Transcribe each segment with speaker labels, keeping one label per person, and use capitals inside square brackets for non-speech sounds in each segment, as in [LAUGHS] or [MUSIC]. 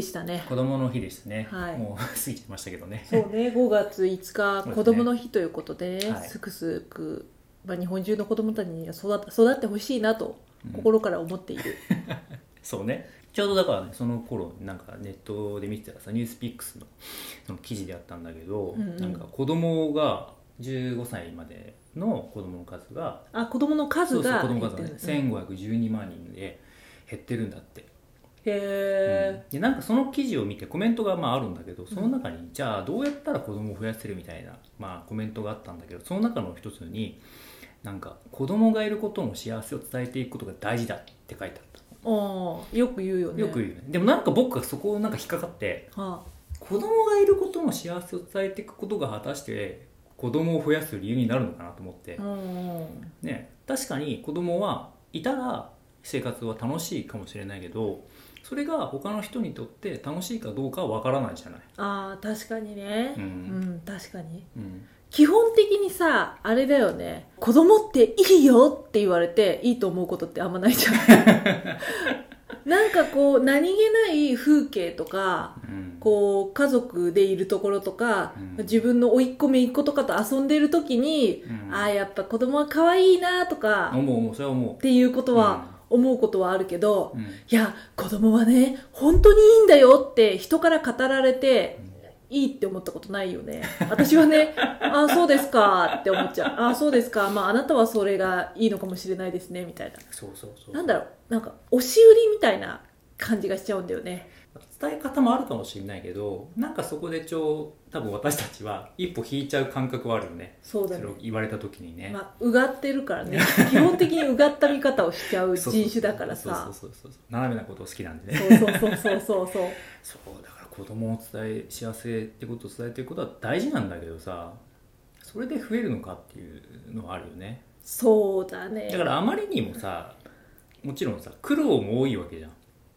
Speaker 1: でしたね。
Speaker 2: 子供の日でしたね、
Speaker 1: はい。
Speaker 2: もう過ぎちゃいましたけどね。
Speaker 1: そうね。5月5日子供の日ということでね
Speaker 2: はい。
Speaker 1: すくすく、まあ、日本中の子供たちには育っ育ってほしいなと
Speaker 2: うん。
Speaker 1: 心から思っている、[LAUGHS]
Speaker 2: そうね。ちょうどだからねその頃なんかネットで見てたらさニュースピックスのその記事であったんだけど、
Speaker 1: うんうん。
Speaker 2: なんか子供が15歳までの子供の数が
Speaker 1: あ子供の数
Speaker 2: そうそう
Speaker 1: が
Speaker 2: 子供の数がね
Speaker 1: る、うん
Speaker 2: 1512万人で減ってるんだって、
Speaker 1: へ
Speaker 2: でなんかその記事を見てコメントがまああるんだけどその中に、じゃあどうやったら子供を増やせるみたいな、まあ、コメントがあったんだけどその中の一つになんか子供がいることの幸せを伝えていくことが大事だって書いてあった。
Speaker 1: えああよく言うよね。
Speaker 2: よく言うね。でもなんか僕がそこをなんか引っかかって
Speaker 1: は
Speaker 2: 子供がいることの幸せを伝えていくことが果たして子供を増やす理由になるのかなと思って。
Speaker 1: あ、うん。
Speaker 2: ね、確かに子供はいたら生活は楽しいかもしれないけどそれが他の人にとって楽しいかどうかは分からないじゃない、
Speaker 1: ああ確かにね。
Speaker 2: う
Speaker 1: うんん、確かに。
Speaker 2: うん、
Speaker 1: 基本的にさあれだよね。子供っていいよって言われていいと思うことってあんまないじゃん。[LAUGHS] なんかこう何気ない風景とか
Speaker 2: うん。
Speaker 1: こう家族でいるところとか、
Speaker 2: うん。
Speaker 1: 自分の甥っ子姪っ子とかと遊んでる時に、
Speaker 2: うん。
Speaker 1: ああやっぱ子供は可愛いなとか
Speaker 2: 思う思うそれは思
Speaker 1: っていうことは思うことはあるけど、
Speaker 2: う、うん。
Speaker 1: いや子供はね本当にいいんだよって人から語られていいって思ったことないよね。私はね [LAUGHS] ああそうですかって思っちゃう。ああそうですか。まああなたはそれがいいのかもしれないですねみたいな。
Speaker 2: そうそうそう。
Speaker 1: なんだろう。なんか押し売りみたいな感じがしちゃうんだよね
Speaker 2: 伝え方もあるかもしれないけどなんかそこでちょ多分私たちは一歩引いちゃう感覚はあるよね。
Speaker 1: そうだね。
Speaker 2: それを言われた時にね、
Speaker 1: まあうがってるからね。基本的にうがった見方をしちゃう [LAUGHS] 人種だからさ。
Speaker 2: そうそうそうそう。斜めなことを好きなんでね。
Speaker 1: そうそうそうそうそうそう。[LAUGHS]
Speaker 2: そう。だから子供を伝え幸せってことを伝えていくことは大事なんだけどさそれで増えるのかっていうのはあるよね。
Speaker 1: そうだね。
Speaker 2: だからあまりにもさもちろんさ苦労も多いわけじゃん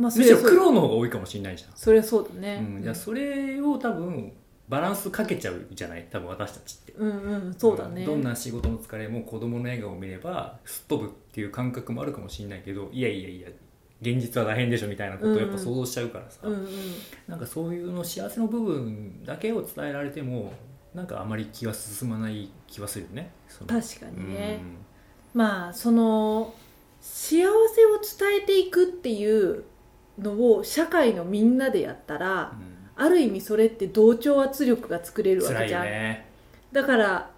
Speaker 1: まあそ
Speaker 2: むしろ苦労の方が多いかもしれないじゃん。
Speaker 1: それはそうだね、
Speaker 2: うん、じゃあそれを多分バランスかけちゃうじゃない多分私たちって。
Speaker 1: うんうんそうだね。
Speaker 2: どんな仕事の疲れも子供の笑顔を見ればすっ飛ぶっていう感覚もあるかもしれないけどいやいやいや現実は大変でしょみたいなことをやっぱ想像しちゃうからさ、
Speaker 1: うんうん。
Speaker 2: なんかそういうの幸せの部分だけを伝えられてもなんかあまり気は進まない気はするよね。
Speaker 1: 確かにね、
Speaker 2: うん。
Speaker 1: まあその幸せを伝えていくっていうのを社会のみんなでやったらある意味それって同調圧力が作れるわけじゃん、
Speaker 2: よね。
Speaker 1: だから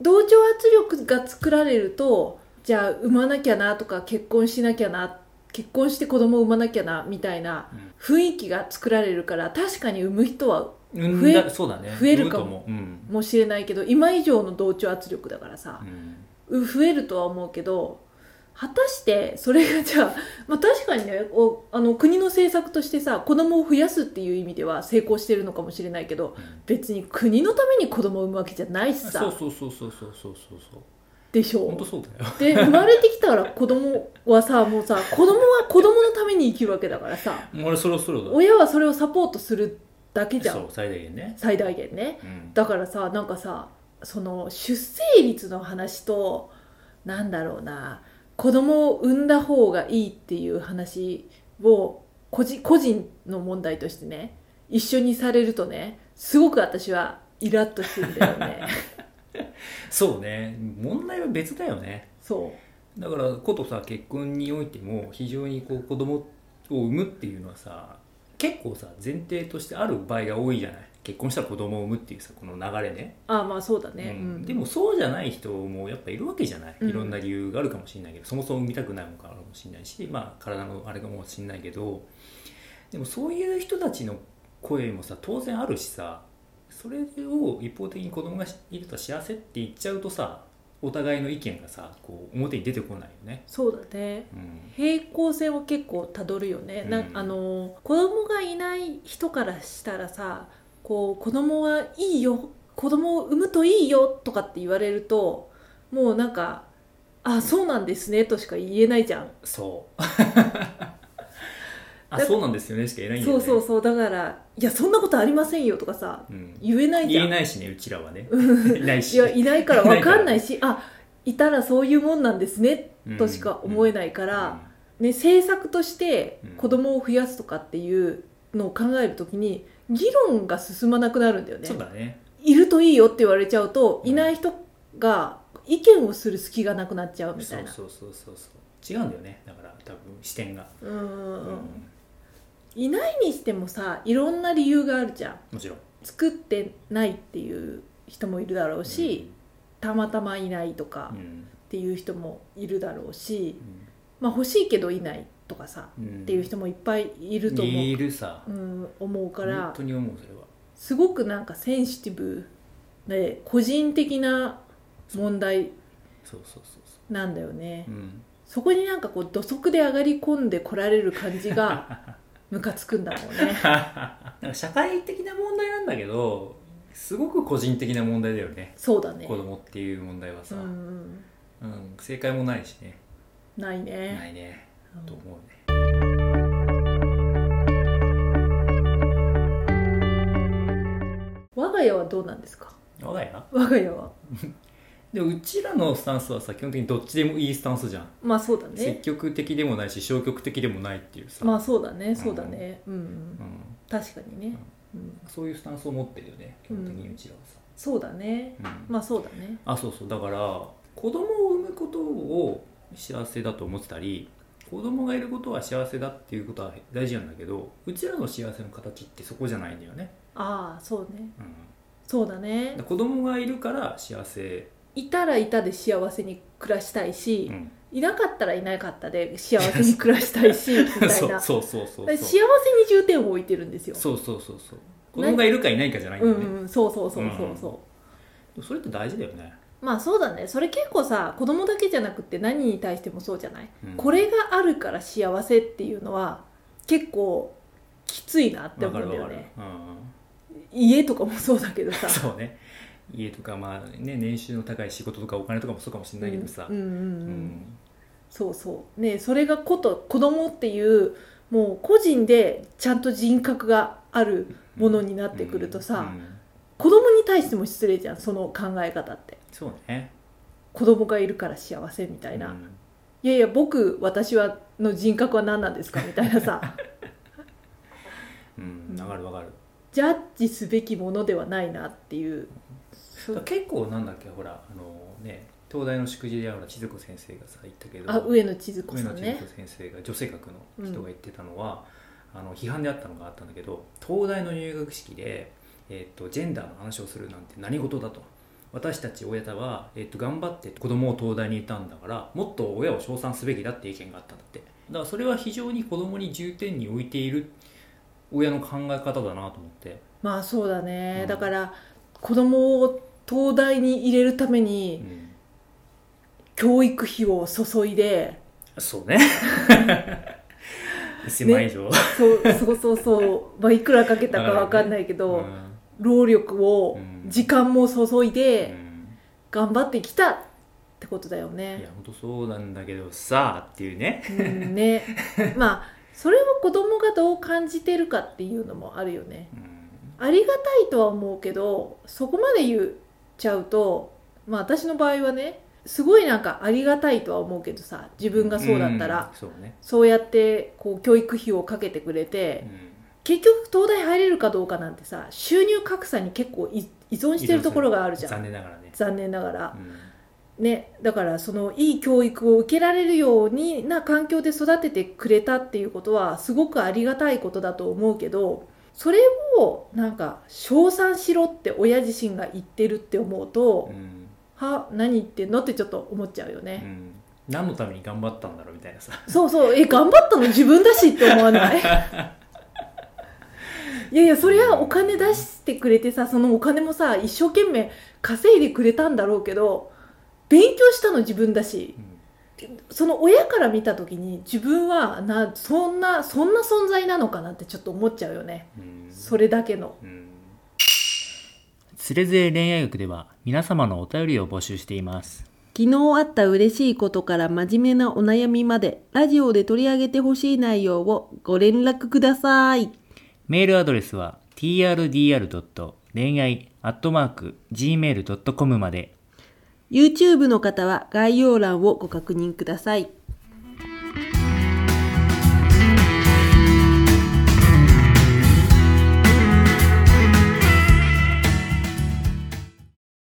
Speaker 1: 同調圧力が作られるとじゃあ産まなきゃなとか結婚しなきゃな結婚して子供を産まなきゃなみたいな雰囲気が作られるから確かに産む人は
Speaker 2: うん
Speaker 1: 増え
Speaker 2: だそうだね。
Speaker 1: 増えるかももしれないけど今以上の同調圧力だからさ、
Speaker 2: うん。
Speaker 1: 増えるとは思うけど果たしてそれがじゃあ、[LAUGHS] まあ、確かにねおあの国の政策としてさ子供を増やすっていう意味では成功してるのかもしれないけど、別に国のために子供を産むわけじゃないしさ。
Speaker 2: そうそうそうそうそうそうそう。
Speaker 1: でしょ
Speaker 2: 本当そうだよ。
Speaker 1: で生まれてきたら子供はさもうさ子供は子供のために生きるわけだからさ。
Speaker 2: そろそろだ。
Speaker 1: 親はそれをサポートするだけじゃ
Speaker 2: ん。最大限ね。
Speaker 1: 最大限ね、
Speaker 2: うん、
Speaker 1: だからさなんかさその出生率の話となんだろうな子供を産んだ方がいいっていう話を個人個人の問題としてね一緒にされるとねすごく私はイラッとするんだよね。[LAUGHS]
Speaker 2: そうね。問題は別だよね。
Speaker 1: そ
Speaker 2: だからことさ結婚においても非常にこう子供を産むっていうのはさ結構さ前提としてある場合が多いじゃない結婚したら子供を産むっていうさこの流れね。
Speaker 1: うああまあそうだね、
Speaker 2: う
Speaker 1: うん。ん
Speaker 2: でもそうじゃない人もやっぱいるわけじゃない、
Speaker 1: うん。
Speaker 2: いろんな理由があるかもしれないけどそもそも産みたくないもかもしれないし、まあ、体のあれかもしれないけどでもそういう人たちの声もさ当然あるしさそれを一方的に子供がいると幸せって言っちゃうとさお互いの意見がさこう表に出てこないよね。
Speaker 1: そうだね。
Speaker 2: うん。
Speaker 1: 平行線を結構たどるよね、な
Speaker 2: うん。
Speaker 1: あの子供がいない人からしたらさこう子供はいいよ子供を産むといいよとかって言われるともうなんか「あそうなんですね」としか言えないじゃん、
Speaker 2: そう。[LAUGHS] あそうなんですよねしか言えないんだよね。
Speaker 1: そうそうそう。だから「いやそんなことありませんよ」とかさ
Speaker 2: うん。
Speaker 1: 言えないじゃん。
Speaker 2: 言えないしねうちらはね。ないし。
Speaker 1: いやいないから [LAUGHS] 分かんないしあいたらそういうもんなんですね
Speaker 2: うん
Speaker 1: としか思えないから、ね、政策として
Speaker 2: うん。
Speaker 1: 子供を増やすとかっていうのを考えるときに議論が進まなくなるんだよね。
Speaker 2: そうだね。
Speaker 1: いるといいよって言われちゃうと、
Speaker 2: うん。
Speaker 1: いない人が意見をする隙がなくなっちゃうみたいな。
Speaker 2: そうそうそうそう。そう違うんだよね。だから多分視点が、
Speaker 1: うん。うん。いないにしてもさいろんな理由があるじゃん。
Speaker 2: もちろん。
Speaker 1: 作ってないっていう人もいるだろうし、たまたまいないとか
Speaker 2: うん。
Speaker 1: っていう人もいるだろうし、
Speaker 2: うん。
Speaker 1: まあ欲しいけどいないとかさ、
Speaker 2: うん。
Speaker 1: っていう人もいっぱいいると思う、
Speaker 2: いるさ。
Speaker 1: うん、思うから
Speaker 2: 本当に思うそれは。
Speaker 1: すごくなんかセンシティブで個人的な問題なんだよね、そこになんかこう土足で上がり込んでこられる感じが [LAUGHS] ムカつくんだろうね。[LAUGHS]
Speaker 2: なんか社会的な問題なんだけどすごく個人的な問題だよね。
Speaker 1: そうだね。
Speaker 2: 子供っていう問題はさ、
Speaker 1: うんうん。
Speaker 2: うん正解もないしね。
Speaker 1: ないね。
Speaker 2: ないね。
Speaker 1: うん
Speaker 2: と思うね
Speaker 1: 我が家はどうなんですか？
Speaker 2: 我が家？
Speaker 1: 我が家は。[LAUGHS]
Speaker 2: でもうちらのスタンスはさ基本的にどっちでもいいスタンスじゃん、
Speaker 1: まあそうだ
Speaker 2: 積
Speaker 1: ね
Speaker 2: 極的でもないし消極的でもないっていうさ、
Speaker 1: まあそうだね。そうだね。うん、うん。
Speaker 2: うん、
Speaker 1: 確かにね、うん、
Speaker 2: そういうスタンスを持ってるよね基本的にうちらはさ、
Speaker 1: そうだね。
Speaker 2: うん。
Speaker 1: まあそうだね。
Speaker 2: あそうそう。だから子供を産むことを幸せだと思ってたり子供がいることは幸せだっていうことは大事なんだけどうちらの幸せの形ってそこじゃないんだよね、
Speaker 1: ああそうね。
Speaker 2: うん、
Speaker 1: そうだね。
Speaker 2: 子供がいるから幸せ、
Speaker 1: いたらいたで幸せに暮らしたいし
Speaker 2: う、ん、
Speaker 1: いなかったらいなかったで幸せに暮らしたいし [LAUGHS] みたいな。
Speaker 2: そうそうそうそう。
Speaker 1: 幸せに重点を置いてるんですよ。
Speaker 2: そうそうそうそう。子供がいるかいないかじゃないんだよね、
Speaker 1: うんうんそうそうそうそうそう、
Speaker 2: それって大事だよね、
Speaker 1: まあそうだね。それ結構さ子供だけじゃなくて何に対してもそうじゃない、
Speaker 2: うん。
Speaker 1: これがあるから幸せっていうのは結構きついなって
Speaker 2: わ
Speaker 1: 思うんだよね
Speaker 2: うんうん。
Speaker 1: 家とかもそうだけどさ。[LAUGHS]
Speaker 2: そうね。家とかまあね年収の高い仕事とかお金とかもそうかもしれないけどさ、
Speaker 1: うんうんうんう
Speaker 2: うん。
Speaker 1: んそうそう。ねそれがこと子供っていうもう個人でちゃんと人格があるものになってくるとさ、
Speaker 2: うんうん。
Speaker 1: 子供に対しても失礼じゃんその考え方って
Speaker 2: そうね。
Speaker 1: 子供がいるから幸せみたいな、
Speaker 2: うん。
Speaker 1: いやいや僕私はの人格は何なんですかみたいなさ。[LAUGHS]
Speaker 2: うん、わかるわかる。
Speaker 1: ジャッジすべきものではないなっていう。
Speaker 2: 結構なんだっけほらあのね東大の祝辞でほら千鶴子先生がさ言ったけど。
Speaker 1: あ上野千鶴子
Speaker 2: 上野千鶴
Speaker 1: さんね
Speaker 2: 子先生が女性学の人が言ってたのは、あの批判であったのがあったんだけど東大の入学式で、えー、とジェンダーの話をするなんて何事だと私たち親たは、えー、と頑張って子供を東大にいたんだからもっと親を称賛すべきだって意見があったんだって。だからそれは非常に子供に重点に置いている親の考え方だなと思って、
Speaker 1: まあそうだね、
Speaker 2: うん。
Speaker 1: だから子供を東大に入れるため
Speaker 2: う
Speaker 1: に
Speaker 2: ん、
Speaker 1: 教育費を注いで、
Speaker 2: そうね。[LAUGHS] [LAUGHS] 1000万以上、
Speaker 1: そうそうそうそう、まあ、いくらかけたかわかんないけど、労力を
Speaker 2: うん。
Speaker 1: 時間も注い
Speaker 2: うん
Speaker 1: で
Speaker 2: うん。
Speaker 1: 頑張ってきたってことだよ
Speaker 2: い
Speaker 1: ね
Speaker 2: や。本当そうなんだけどさっていうね。
Speaker 1: うんね。[LAUGHS] まあそれを子供がどう感じてるかっていうのもあるよね。
Speaker 2: うん。
Speaker 1: ありがたいとは思うけどそこまで言っちゃうとまあ私の場合はねすごいなんかありがたいとは思うけどさ自分がそうだったら、
Speaker 2: うんそうね、
Speaker 1: そうやってこう教育費をかけてくれて、
Speaker 2: うん
Speaker 1: 結局東大入れるかどうかなんてさ収入格差に結構い依存してるところがあるじゃん。
Speaker 2: 残念ながらね、
Speaker 1: 残念ながら。
Speaker 2: う、ん。
Speaker 1: ねだからそのいい教育を受けられるようにな環境で育ててくれたっていうことはすごくありがたいことだと思うけどそれをなんか称賛しろって親自身が言ってるって思うと、
Speaker 2: うん。
Speaker 1: は何言ってんのってちょっと思っちゃうよね、
Speaker 2: うん。何のために頑張ったんだろうみたいなさ。
Speaker 1: そうそう。え頑張ったの自分だしって思わない？[LAUGHS] いやいやそりゃお金出してくれてさそのお金もさ一生懸命稼いでくれたんだろうけど勉強したの自分だし。
Speaker 2: うん
Speaker 1: その親から見た時に自分はなそんなそんな存在なのかなってちょっと思っちゃうよね。
Speaker 2: うん
Speaker 1: それだけの。
Speaker 2: うん。つれづれ恋愛学では皆様のお便りを募集しています。
Speaker 1: 昨日あった嬉しいことから真面目なお悩みまでラジオで取り上げてほしい内容をご連絡ください
Speaker 2: メールアドレスは trdr. 恋愛 .gmail.com まで
Speaker 1: YouTube の方は概要欄をご確認ください